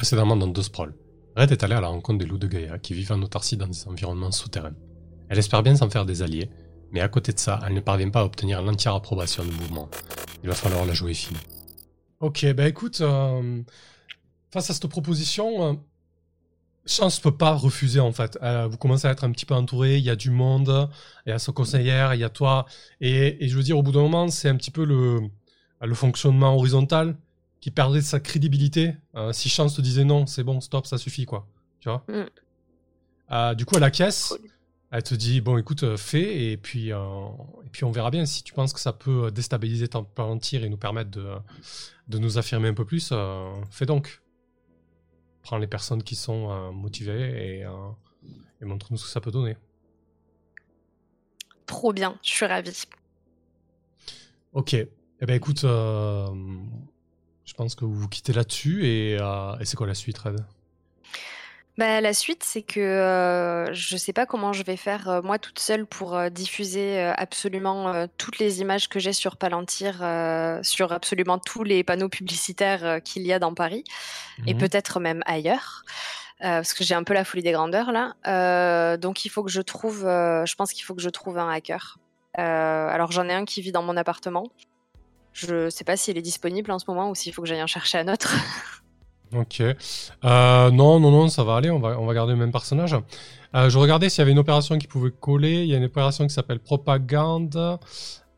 Précédemment dans Deux Sprawl, Red est allée à la rencontre des loups de Gaïa qui vivent en autarcie dans des environnements souterrains. Elle espère bien s'en faire des alliés, mais à côté de ça, elle ne parvient pas à obtenir l'entière approbation du mouvement. Il va falloir la jouer fine. Ok, bah écoute, euh, face à cette proposition, euh, Chance peut pas refuser en fait. Euh, vous commencez à être un petit peu entouré, il y a du monde, il y a son conseillère, il y a toi. Et, et je veux dire, au bout d'un moment, c'est un petit peu le, le fonctionnement horizontal qui perdrait sa crédibilité. Euh, si Chance te disait non, c'est bon, stop, ça suffit quoi. Tu vois Mm. Euh, Du coup, à la caisse, Cool. elle te dit bon, écoute, euh, fais et puis, euh, et puis on verra bien. Si tu penses que ça peut déstabiliser ton plan de tir et nous permettre de, de nous affirmer un peu plus, fais donc. Prends les personnes qui sont motivées et, et montre-nous ce que ça peut donner. Trop bien, je suis ravie. Ok. Eh ben écoute, je pense que vous vous quittez là-dessus et, euh, et c'est quoi la suite, Red? Bah, la suite, c'est que euh, je sais pas comment je vais faire euh, moi toute seule pour euh, diffuser absolument toutes les images que j'ai sur Palantir, sur absolument tous les panneaux publicitaires qu'il y a dans Paris et Mhm. peut-être même ailleurs. parce que j'ai un peu la folie des grandeurs là. Donc il faut que je trouve, je pense qu'il faut que je trouve un hacker. Alors j'en ai un qui vit dans mon appartement. Je sais pas s'il est disponible en ce moment ou s'il faut que j'aille en chercher un autre. Ok. Euh, non, non, non, ça va aller. On va, on va garder le même personnage. Euh, je regardais s'il y avait une opération qui pouvait coller. Il y a une opération qui s'appelle Propagande.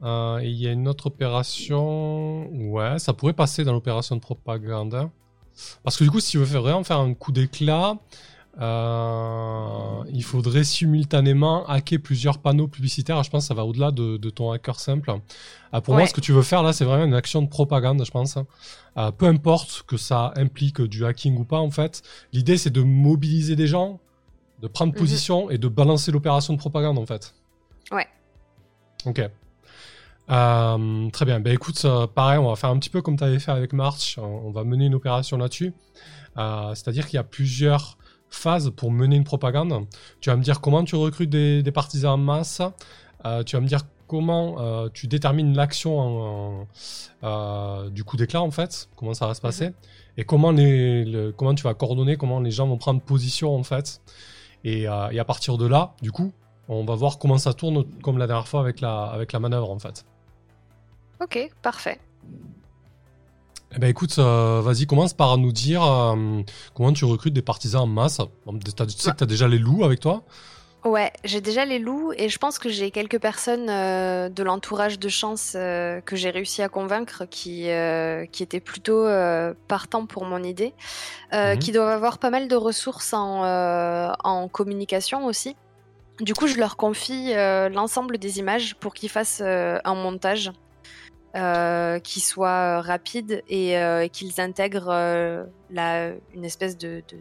Euh, et il y a une autre opération. Ouais, ça pourrait passer dans l'opération de propagande. Parce que du coup, si tu veux vraiment faire un coup d'éclat, euh, il faudrait simultanément hacker plusieurs panneaux publicitaires. Je pense que ça va au-delà de, de ton hacker simple. Euh, pour moi, ce que tu veux faire là, c'est vraiment une action de propagande, je pense. Euh, peu importe que ça implique du hacking ou pas, en fait. L'idée, c'est de mobiliser des gens, de prendre Mhm. position et de balancer l'opération de propagande, en fait. Ouais. Ok. Euh, très bien. Ben écoute, pareil, on va faire un petit peu comme tu avais fait avec March. On, on va mener une opération là-dessus. C'est-à-dire qu'il y a plusieurs phases pour mener une propagande. Tu vas me dire comment tu recrutes des, des partisans en masse. Euh, tu vas me dire comment euh, tu détermines l'action euh, du coup d'éclat en fait, comment ça va se passer, et comment, les, le- comment tu vas coordonner, comment les gens vont prendre position en fait. Et, et à partir de là, du coup, on va voir comment ça tourne comme la dernière fois avec la, avec la manœuvre en fait. ok, parfait. Eh ben écoute, euh, vas-y, commence par nous dire euh, comment tu recrutes des partisans en masse. Tu sais que tu as déjà les loups avec toi? Ouais, j'ai déjà les loups et je pense que j'ai quelques personnes euh, de l'entourage de chance euh, que j'ai réussi à convaincre qui, euh, qui étaient plutôt partants pour mon idée, Mhm. qui doivent avoir pas mal de ressources en, en communication aussi. Du coup, je leur confie l'ensemble des images pour qu'ils fassent un montage euh, qui soit rapide et euh, qu'ils intègrent euh, la, une espèce de, de,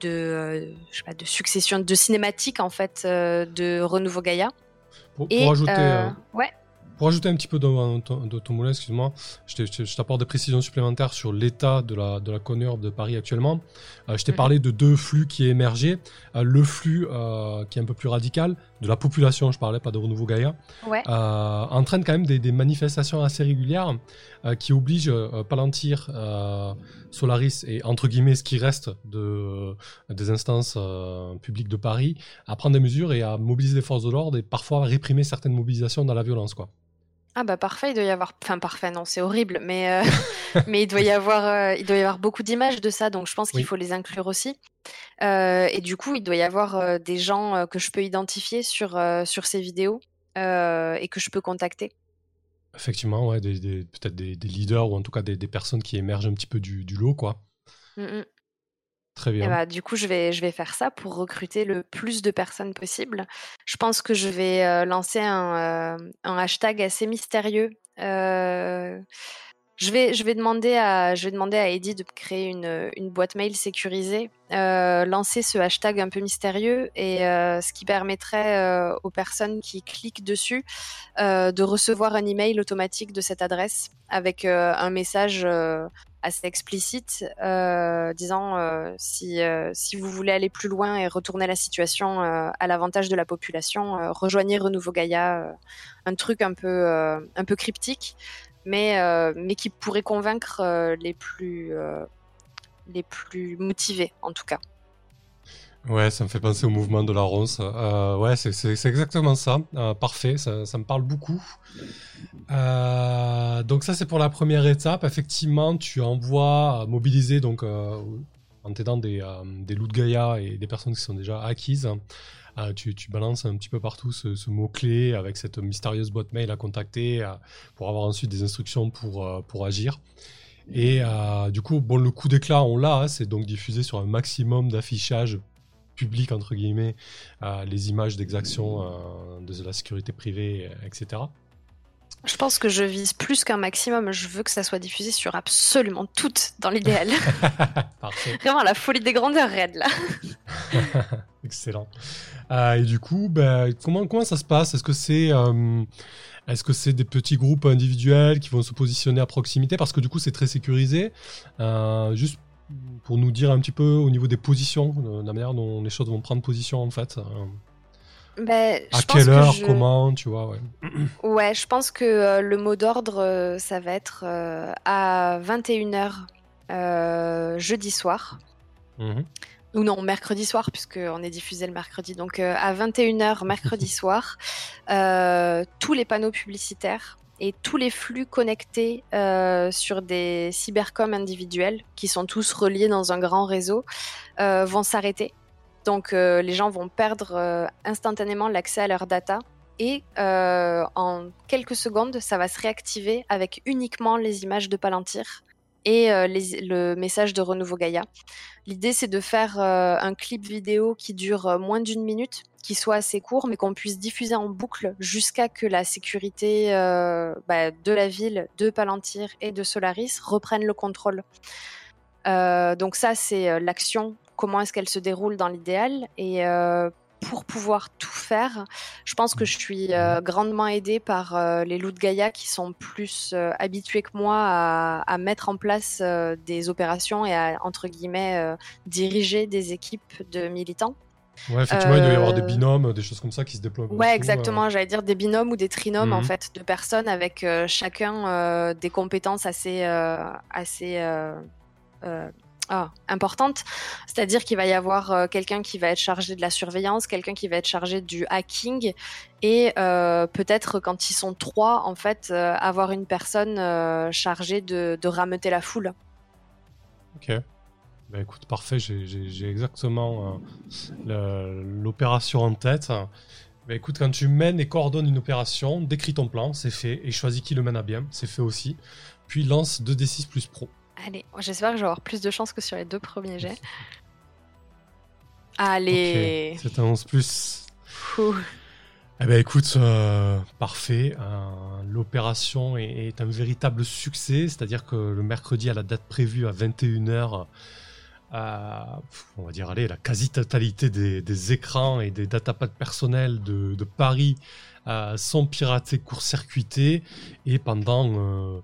de, euh, je sais pas, de succession de cinématiques en fait euh, de Renouveau Gaïa. Pour, Et pour ajouter, euh, euh, ouais, Pour ajouter un petit peu de, ton moulin, excuse-moi, je te- je te- je t'apporte des précisions supplémentaires sur l'état de la, de la conneure de Paris actuellement. Euh, je t'ai Mhm. parlé de deux flux qui émergeaient. Euh, le flux euh, qui est un peu plus radical, de la population, je parlais pas de Renouveau Gaïa, ouais, euh, entraîne quand même des, des manifestations assez régulières euh, qui obligent euh, Palantir, Solaris et entre guillemets ce qui reste de, des instances publiques de Paris à prendre des mesures et à mobiliser les forces de l'ordre et parfois à réprimer certaines mobilisations dans la violence. Quoi. Ah bah parfait, il doit y avoir, enfin parfait, non, c'est horrible, mais euh, mais il doit y avoir, euh, il doit y avoir beaucoup d'images de ça, donc je pense qu'il Oui. faut les inclure aussi. Euh, et du coup, il doit y avoir des gens que je peux identifier sur sur ces vidéos et que je peux contacter. Effectivement, ouais, des, des- peut-être des, des leaders ou en tout cas des, personnes qui émergent un petit peu du, du lot. Quoi. Mm, mm. Très Et bien. bah, du coup, je vais, je vais faire ça pour recruter le plus de personnes possible. Je pense que je vais euh, lancer un, euh, un hashtag assez mystérieux. Euh, je, vais, demander à, je Eddie de créer une, boîte mail sécurisée, euh, lancer ce hashtag un peu mystérieux et euh, ce qui permettrait euh, aux personnes qui cliquent dessus de recevoir un email automatique de cette adresse avec un message assez explicite disant si, vous voulez aller plus loin et retourner la situation à l'avantage de la population, rejoignez Renouveau Gaïa, un truc un peu cryptique, mais, euh, mais qui pourrait convaincre euh, les plus... euh, les plus motivés, en tout cas. Ouais, ça me fait penser au mouvement de la ronce. Ouais, c'est exactement ça. Parfait, ça, me parle beaucoup. Donc ça, c'est pour la première étape. Effectivement, tu envoies mobiliser donc en t'aidant des, des loups de Gaïa et des personnes qui sont déjà acquises. Tu, tu, balances un petit peu partout ce, mot-clé avec cette mystérieuse boîte mail à contacter pour avoir ensuite des instructions pour, pour agir. Et du coup, bon, le coup d'éclat, on l'a, hein, c'est donc diffusé sur un maximum d'affichage public, entre guillemets, euh, les images d'exaction euh, de la sécurité privée, etc. Je pense que je vise plus qu'un maximum. Je veux que ça soit diffusé sur absolument toutes, dans l'idéal. Vraiment la folie des grandeurs, Red, là. Excellent. Euh, et du coup, ben, comment, comment ça se passe? Est-ce que c'est est-ce que c'est des petits groupes individuels qui vont se positionner à proximité? Parce que du coup, c'est très sécurisé. juste pour nous dire un petit peu au niveau des positions, la manière dont les choses vont prendre position en fait. Euh, ben, à quelle heure, comment, tu vois, ouais. Ouais, je pense que euh, le mot d'ordre, euh, ça va être à 21h jeudi soir. Mhm. Ou non, mercredi soir, puisqu'on est diffusé le mercredi. Donc à 21h mercredi soir, tous les panneaux publicitaires et tous les flux connectés euh, sur des cybercoms individuels qui sont tous reliés dans un grand réseau euh, vont s'arrêter. Donc euh, les gens vont perdre instantanément l'accès à leurs data et en quelques secondes ça va se réactiver avec uniquement les images de Palantir et le message de Renouveau Gaïa. L'idée c'est de faire un clip vidéo qui dure moins d'une minute qui soit assez court, mais qu'on puisse diffuser en boucle jusqu'à que la sécurité euh, bah, de la ville, de Palantir et de Solaris reprenne le contrôle. Euh, donc ça, c'est euh, l'action. Comment est-ce qu'elle se déroule dans l'idéal Et pour pouvoir tout faire, je pense que je suis grandement aidée par les loups de Gaïa qui sont plus habitués que moi à, à, mettre en place des opérations et à, entre guillemets, diriger des équipes de militants. Ouais, effectivement, il doit y avoir des euh, binômes, des choses comme ça qui se déploient. Ouais, exactement. Euh. J'allais dire des binômes ou des trinômes en mhm. fait de personnes avec euh, chacun des compétences assez assez ah, importantes. C'est-à-dire qu'il va y avoir quelqu'un qui va être chargé de la surveillance, quelqu'un qui va être chargé du hacking, et peut-être quand ils sont trois, en fait, avoir une personne chargée de, de rameuter la foule. Ok. Bah, écoute, parfait, j'ai exactement euh, l'opération en tête. Bah, écoute, quand tu mènes et coordonnes une opération, décris ton plan, c'est fait, et choisis qui le mène à bien, c'est fait aussi. Puis lance 2d6 plus pro. Allez, j'espère que je vais avoir plus de chance que sur les deux premiers jets. Allez C'est un 11 plus. Eh ben écoute, euh, parfait. L'opération est, est, un véritable succès, c'est-à-dire que le mercredi à la date prévue à 21h, on va dire, allez, la quasi-totalité des, écrans et des datapads personnels de, Paris euh, sont piratés, court-circuités, et pendant euh,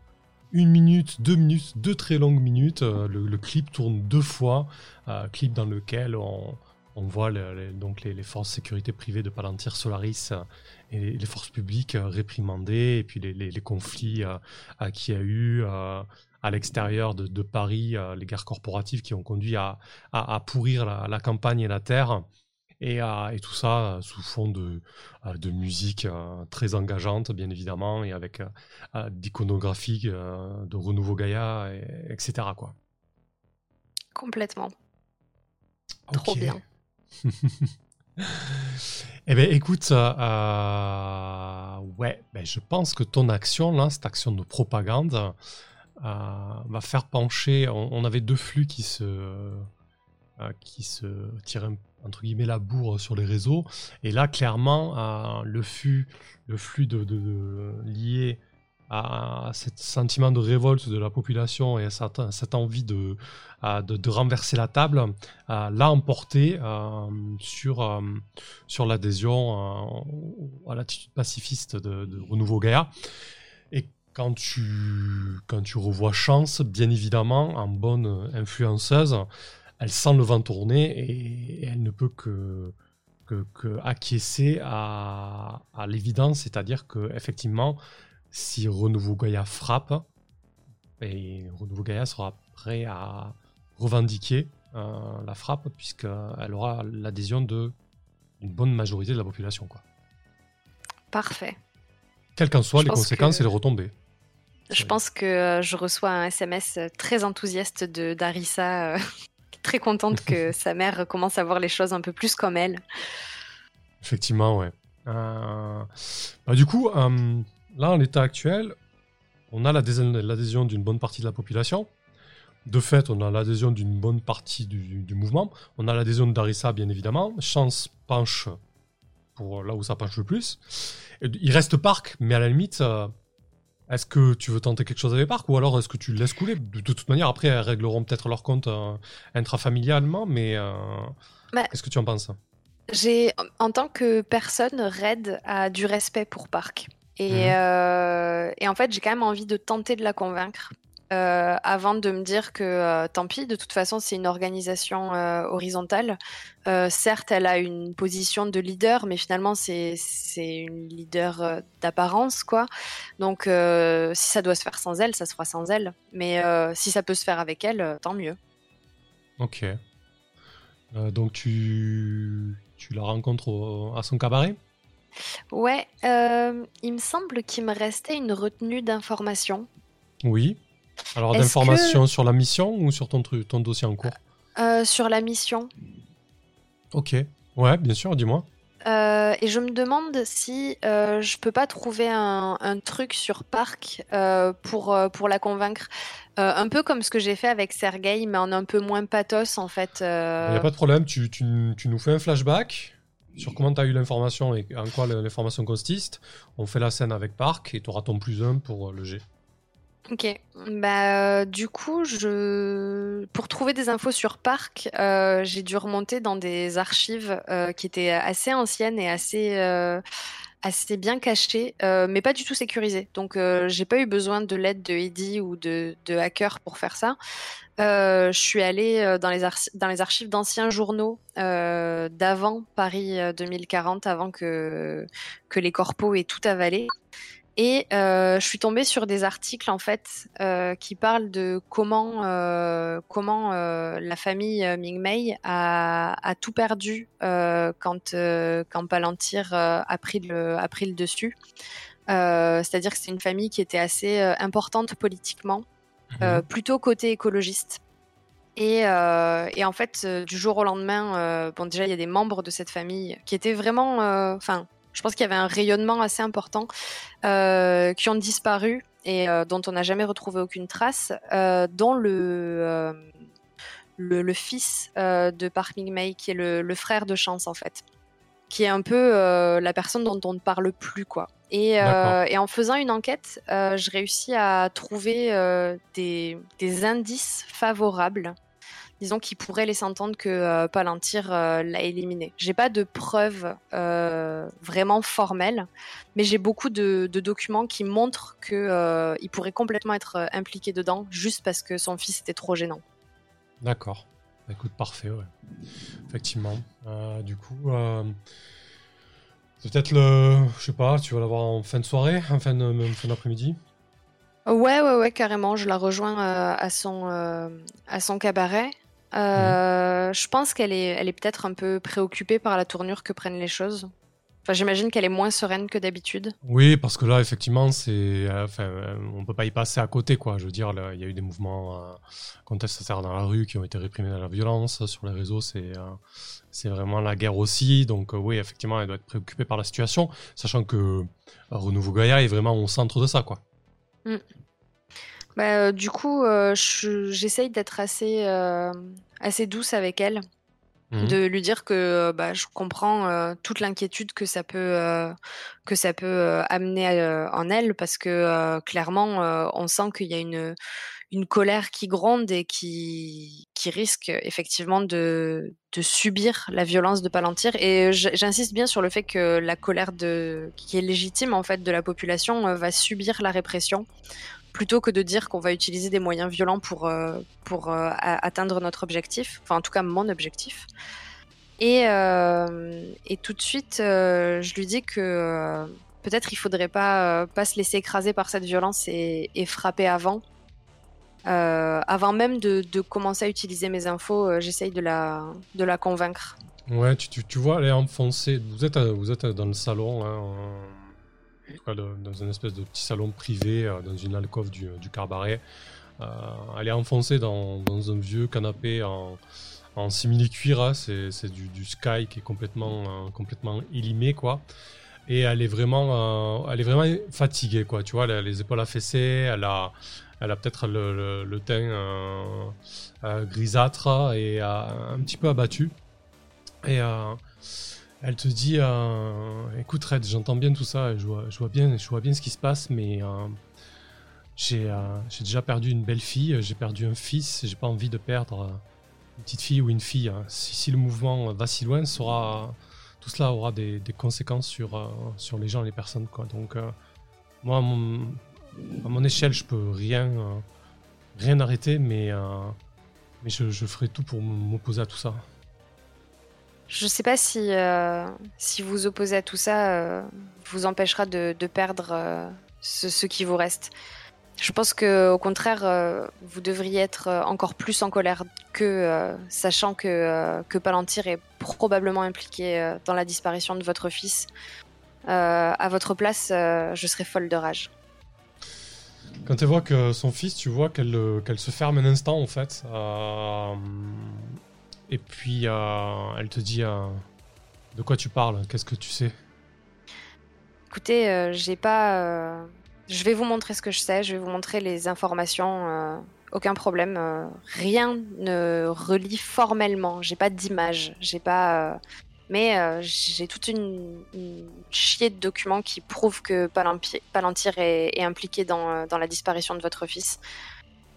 une minute, deux minutes, deux très longues minutes, euh, le, clip tourne deux fois, clip dans lequel on, voit les, donc les, forces sécurité privées de Palantir Solaris et les, forces publiques réprimandées, et puis les, conflits qu'il y a eu à l'extérieur de, Paris, euh, les guerres corporatives qui ont conduit à, pourrir la, campagne et la terre. Et, euh, tout ça euh, sous fond de, de musique très engageante, bien évidemment, et avec d'iconographie de renouveau Gaïa, etc. Quoi. Complètement. Trop bien. eh bien, écoute, ouais, ben, je pense que ton action, là, cette action de propagande, va faire pencher. On, avait deux flux qui se, euh, qui se tiraient entre guillemets la bourre sur les réseaux. Et là, clairement, le flux, le flux lié à ce sentiment de révolte de la population et à cette, envie de, de, renverser la table, l'a emporté euh, sur, sur l'adhésion à l'attitude pacifiste de, Renouveau Gaïa quand tu, quand tu revois Chance, bien évidemment, en bonne influenceuse, elle sent le vent tourner et, elle ne peut que, que, acquiescer à, à l'évidence, c'est-à-dire que effectivement, si Renouveau Gaïa frappe, et Renouveau Gaïa sera prêt à revendiquer la frappe, puisqu'elle aura l'adhésion de une bonne majorité de la population. Quoi. Parfait. Quelles qu'en soient les conséquences et les retombées. Je pense que je reçois un SMS très enthousiaste de d'Arissa, très contente que sa mère commence à voir les choses un peu plus comme elle. Effectivement, ouais. Euh, bah, du coup, euh, là, en l'état actuel, on a l'adhésion d'une bonne partie de la population. De fait, on a l'adhésion d'une bonne partie du, mouvement. On a l'adhésion d'Arissa, bien évidemment. Chance penche pour là où ça penche le plus. il reste Parc, mais à la limite, euh, est-ce que tu veux tenter quelque chose avec Parc ou alors est-ce que tu le laisses couler? De, toute manière, après, elles régleront peut-être leur compte intrafamilialement, mais bah, qu'est-ce que tu en penses? j'ai, en tant que personne, Red a du respect pour Park. Et, mhm. euh, et en fait, j'ai quand même envie de tenter de la convaincre. Euh, avant de me dire que euh, tant pis, de toute façon, c'est une organisation horizontale. certes, elle a une position de leader, mais finalement, c'est une leader d'apparence, quoi. Donc, si ça doit se faire sans elle, ça se fera sans elle. Mais si ça peut se faire avec elle, tant mieux. Ok. donc, tu, tu la rencontres à son cabaret? Ouais, euh, il me semble qu'il me restait une retenue d'informations. Oui. Alors d'informations sur la mission ou sur ton, ton dossier en cours euh, Sur la mission. Ok. Ouais, bien sûr, dis-moi. Euh, et je me demande si euh, je peux pas trouver un, truc sur Park euh, pour, pour la convaincre. un peu comme ce que j'ai fait avec Sergei, mais en un peu moins pathos en fait. Il n'y a pas de problème, tu, tu, tu, nous fais un flashback sur comment tu as eu l'information et en quoi l'information consiste. On fait la scène avec Park et tu auras ton plus un pour le G. Ok, bah du coup, je pour trouver des infos sur Parc, euh, j'ai dû remonter dans des archives euh, qui étaient assez anciennes et assez euh, assez bien cachées, mais pas du tout sécurisées. Donc j'ai pas eu besoin de l'aide de Eddie ou de, de hackers pour faire ça. je suis allée dans les, dans les archives d'anciens journaux d'avant Paris 2040, avant que, que les corpos aient tout avalé. Et euh, je suis tombée sur des articles en fait euh, qui parlent de comment euh, comment la famille Ming-Mei a, a, tout perdu quand quand Palantir a pris le a pris le dessus. C'est-à-dire que c'est une famille qui était assez importante politiquement, mhm. plutôt côté écologiste. Et, et, en fait, du jour au lendemain, bon déjà il y a des membres de cette famille qui étaient vraiment, enfin je pense qu'il y avait un rayonnement assez important, euh, qui ont disparu et euh, dont on n'a jamais retrouvé aucune trace, euh, dont le, le, fils de Park Ming-mei, qui est le, frère de Chance en fait, qui est un peu la personne dont on ne parle plus quoi. Et, et en faisant une enquête, je réussis à trouver des, des, indices favorables disons qu'il pourrait laisser entendre que euh, Palantir euh, l'a éliminé. J'ai pas de preuves euh, vraiment formelles, mais j'ai beaucoup de, documents qui montrent qu'il pourrait complètement être impliqué dedans, juste parce que son fils était trop gênant. D'accord. Bah, écoute, parfait, ouais. Effectivement. du coup, peut-être le, je sais pas, tu vas l'avoir en fin de soirée, en fin d'après-midi? Ouais, ouais, ouais, carrément. Je la rejoins à son à son cabaret. Euh, je pense qu'elle est, elle est peut-être un peu préoccupée par la tournure que prennent les choses. Enfin, j'imagine qu'elle est moins sereine que d'habitude. Oui, parce que là, effectivement, c'est, euh, enfin, euh, on peut pas y passer à côté, quoi. Je veux dire, il y a eu des mouvements euh, contestataires dans la rue qui ont été réprimés dans la violence. Sur les réseaux, c'est, c'est vraiment la guerre aussi. Donc, oui, effectivement, elle doit être préoccupée par la situation, sachant que Renouveau Gaïa est vraiment au centre de ça, quoi. Mm. Bah, euh, du coup, euh, j'essaye d'être assez, euh, assez douce avec elle, mmh de lui dire que bah, je comprends toute l'inquiétude que ça peut, que ça peut amener en elle, parce que clairement, on sent qu'il y a une, une colère qui gronde et qui, qui risque effectivement de, de subir la violence de Palantir. Et j'insiste bien sur le fait que la colère de, qui est légitime en fait de la population va subir la répression plutôt que de dire qu'on va utiliser des moyens violents pour, euh, pour euh, atteindre notre objectif, enfin en tout cas mon objectif. Et, euh, et tout de suite, je lui dis que peut-être il faudrait pas, pas se laisser écraser par cette violence et, frapper avant. avant même de, commencer à utiliser mes infos, j'essaye de la, de la convaincre. Ouais, tu, tu, vois, elle est enfoncée. Vous êtes, vous êtes dans le salon, hein, dans une espèce de petit salon privé, dans une alcôve du, du Carbaret. elle est enfoncée dans, dans, un vieux canapé en, en simili-cuir. Hein. c'est du, du, Sky qui est complètement, complètement élimé, quoi et elle est vraiment, euh, elle est vraiment fatiguée, quoi. Tu vois, elle a les épaules affaissées, elle a, elle a peut-être le, teint euh, euh, grisâtre et un petit peu abattu. Et elle te dit, écoute Red, j'entends bien tout ça, je vois, bien, je vois bien ce qui se passe, mais j'ai déjà perdu une belle fille, j'ai perdu un fils, j'ai pas envie de perdre une petite fille ou une fille. Si, si le mouvement va si loin, tout cela aura des, conséquences sur, euh, les gens, les personnes. Donc, euh, moi, à mon, échelle, je peux rien, euh, rien arrêter, mais, je, ferai tout pour m'opposer à tout ça. Je ne sais pas si, si vous opposez à tout ça vous empêchera de, de perdre ce, ce, qui vous reste. Je pense que au contraire, euh, vous devriez être euh, encore plus en colère que, euh, sachant que, que Palantir est probablement impliqué dans la disparition de votre fils. à votre place, je serais folle de rage. Quand tu vois que son fils, tu vois qu'elle qu'elle se ferme un instant en fait. Et puis elle te dit De quoi tu parles? Qu'est-ce que tu sais? Écoutez, j'ai pas je vais vous montrer ce que je sais, je vais vous montrer les informations. Euh, aucun problème. Euh, rien ne relie formellement. J'ai pas d'image. J'ai pas. Euh, mais j'ai toute une, chier de documents qui prouvent que Palantir est, impliqué dans, dans, la disparition de votre fils.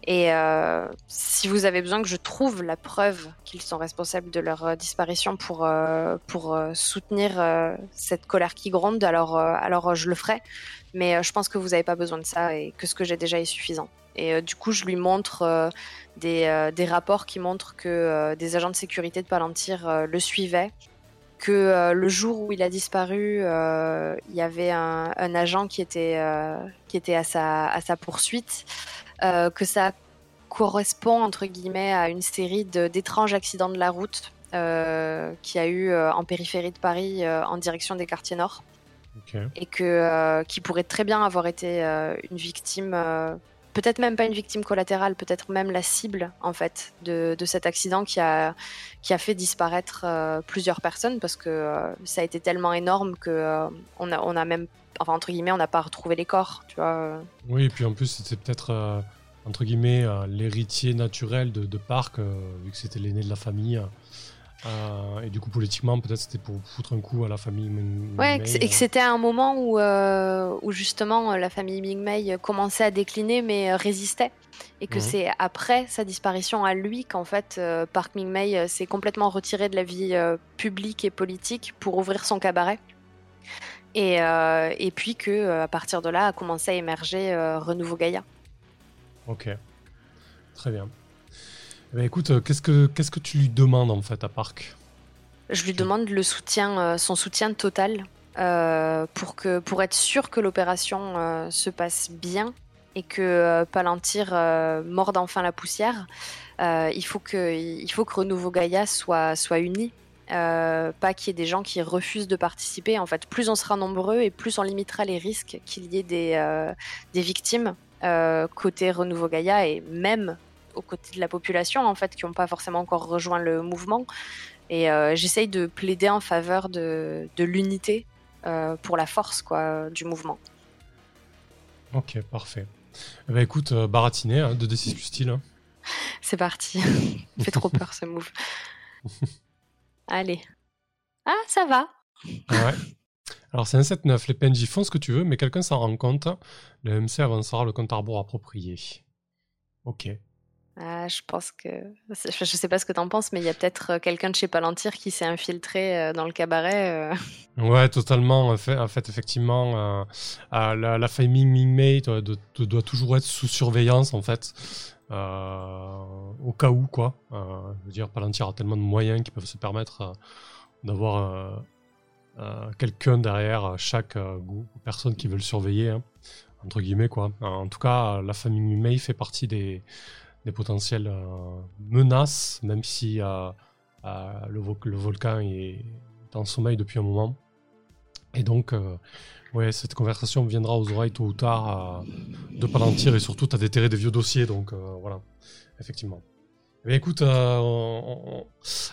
Et si vous avez besoin que je trouve la preuve qu'ils sont responsables de leur disparition pour, pour soutenir cette colère qui gronde, alors, alors je le ferai. Mais euh, je pense que vous n'avez pas besoin de ça et que ce que j'ai déjà est suffisant. Et euh, du coup, je lui montre euh, des, des, rapports qui montrent que des agents de sécurité de Palantir le suivaient, que le jour où il a disparu, il y avait un, un agent qui était, qui était à, sa, à sa poursuite, que ça correspond entre guillemets à une série d'étranges accidents de la route qui a eu en périphérie de Paris en direction des quartiers nord. Et que euh, qui pourrait très bien avoir été euh, une victime, euh, peut-être même pas une victime collatérale, peut-être même la cible en fait de, de, cet accident qui a qui a fait disparaître plusieurs personnes parce que ça a été tellement énorme que on a on a même enfin entre guillemets on n'a pas retrouvé les corps, tu vois. Oui, et puis en plus c'était peut-être entre guillemets l'héritier naturel de, de Park vu que c'était l'aîné de la famille. Euh, et du coup, politiquement, peut-être c'était pour foutre un coup à la famille Ming Ouais, et que c'était un moment où, euh, où justement la famille Ming-Mei commençait à décliner mais résistait. Et que mhm. c'est après sa disparition à lui qu'en fait Park Ming-Mei s'est complètement retiré de la vie publique et politique pour ouvrir son cabaret. Et, et puis que à partir de là a commencé à émerger Renouveau Gaïa. Ok, très bien. Eh ben, écoute, euh, qu'est-ce que que tu lui demandes en fait à Park Je lui demande euh, son soutien total euh, pour que pour être sûr que l'opération se passe bien et que Palantir morde enfin la poussière. il faut que il faut que Renouveau Gaïa soit soit uni. pas qu'il y ait des gens qui refusent de participer. En fait, plus on sera nombreux et plus on limitera les risques qu'il y ait des, des victimes côté Renouveau Gaïa et même aux côtés de la population en fait qui n'ont pas forcément encore rejoint le mouvement. Et euh, j'essaye de plaider en faveur de, de l'unité euh, pour la force quoi du mouvement. Ok, parfait. Eh ben, écoute, euh, baratiné, hein, 2d6 plus style. Hein. C'est parti. fait trop peur ce move. Allez. Ah, ça va. Ouais. Alors c'est un 7-9, les PNJ font ce que tu veux, mais quelqu'un s'en rend compte. Le MC avancera le compte à rebours approprié. Ok. Ah, je pense que. Je sais pas ce que t'en penses, mais il y a peut-être euh, quelqu'un de chez Palantir qui s'est infiltré euh, dans le cabaret. Euh. Ouais, totalement. En fait, en fait effectivement, la, famille Ming doit, doit, toujours être sous surveillance, en fait. au cas où, quoi. je veux dire, Palantir a tellement de moyens qui peuvent se permettre d'avoir quelqu'un derrière chaque personne qui veut le surveiller. Hein. entre guillemets, quoi. En tout cas, la famille May fait partie des, des potentielles menaces, même si le, le, volcan est en sommeil depuis un moment. Et donc, ouais, cette conversation viendra aux oreilles tôt ou tard de Palantir et surtout, tu as déterré des vieux dossiers, donc voilà, effectivement. Eh écoute, euh,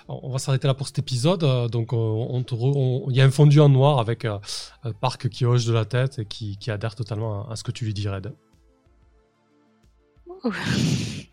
on, va s'arrêter là pour cet épisode. Euh, donc, on, il y a un fondu en noir avec euh, Parc qui hoche de la tête et qui, adhère totalement à, ce que tu lui dis, Red.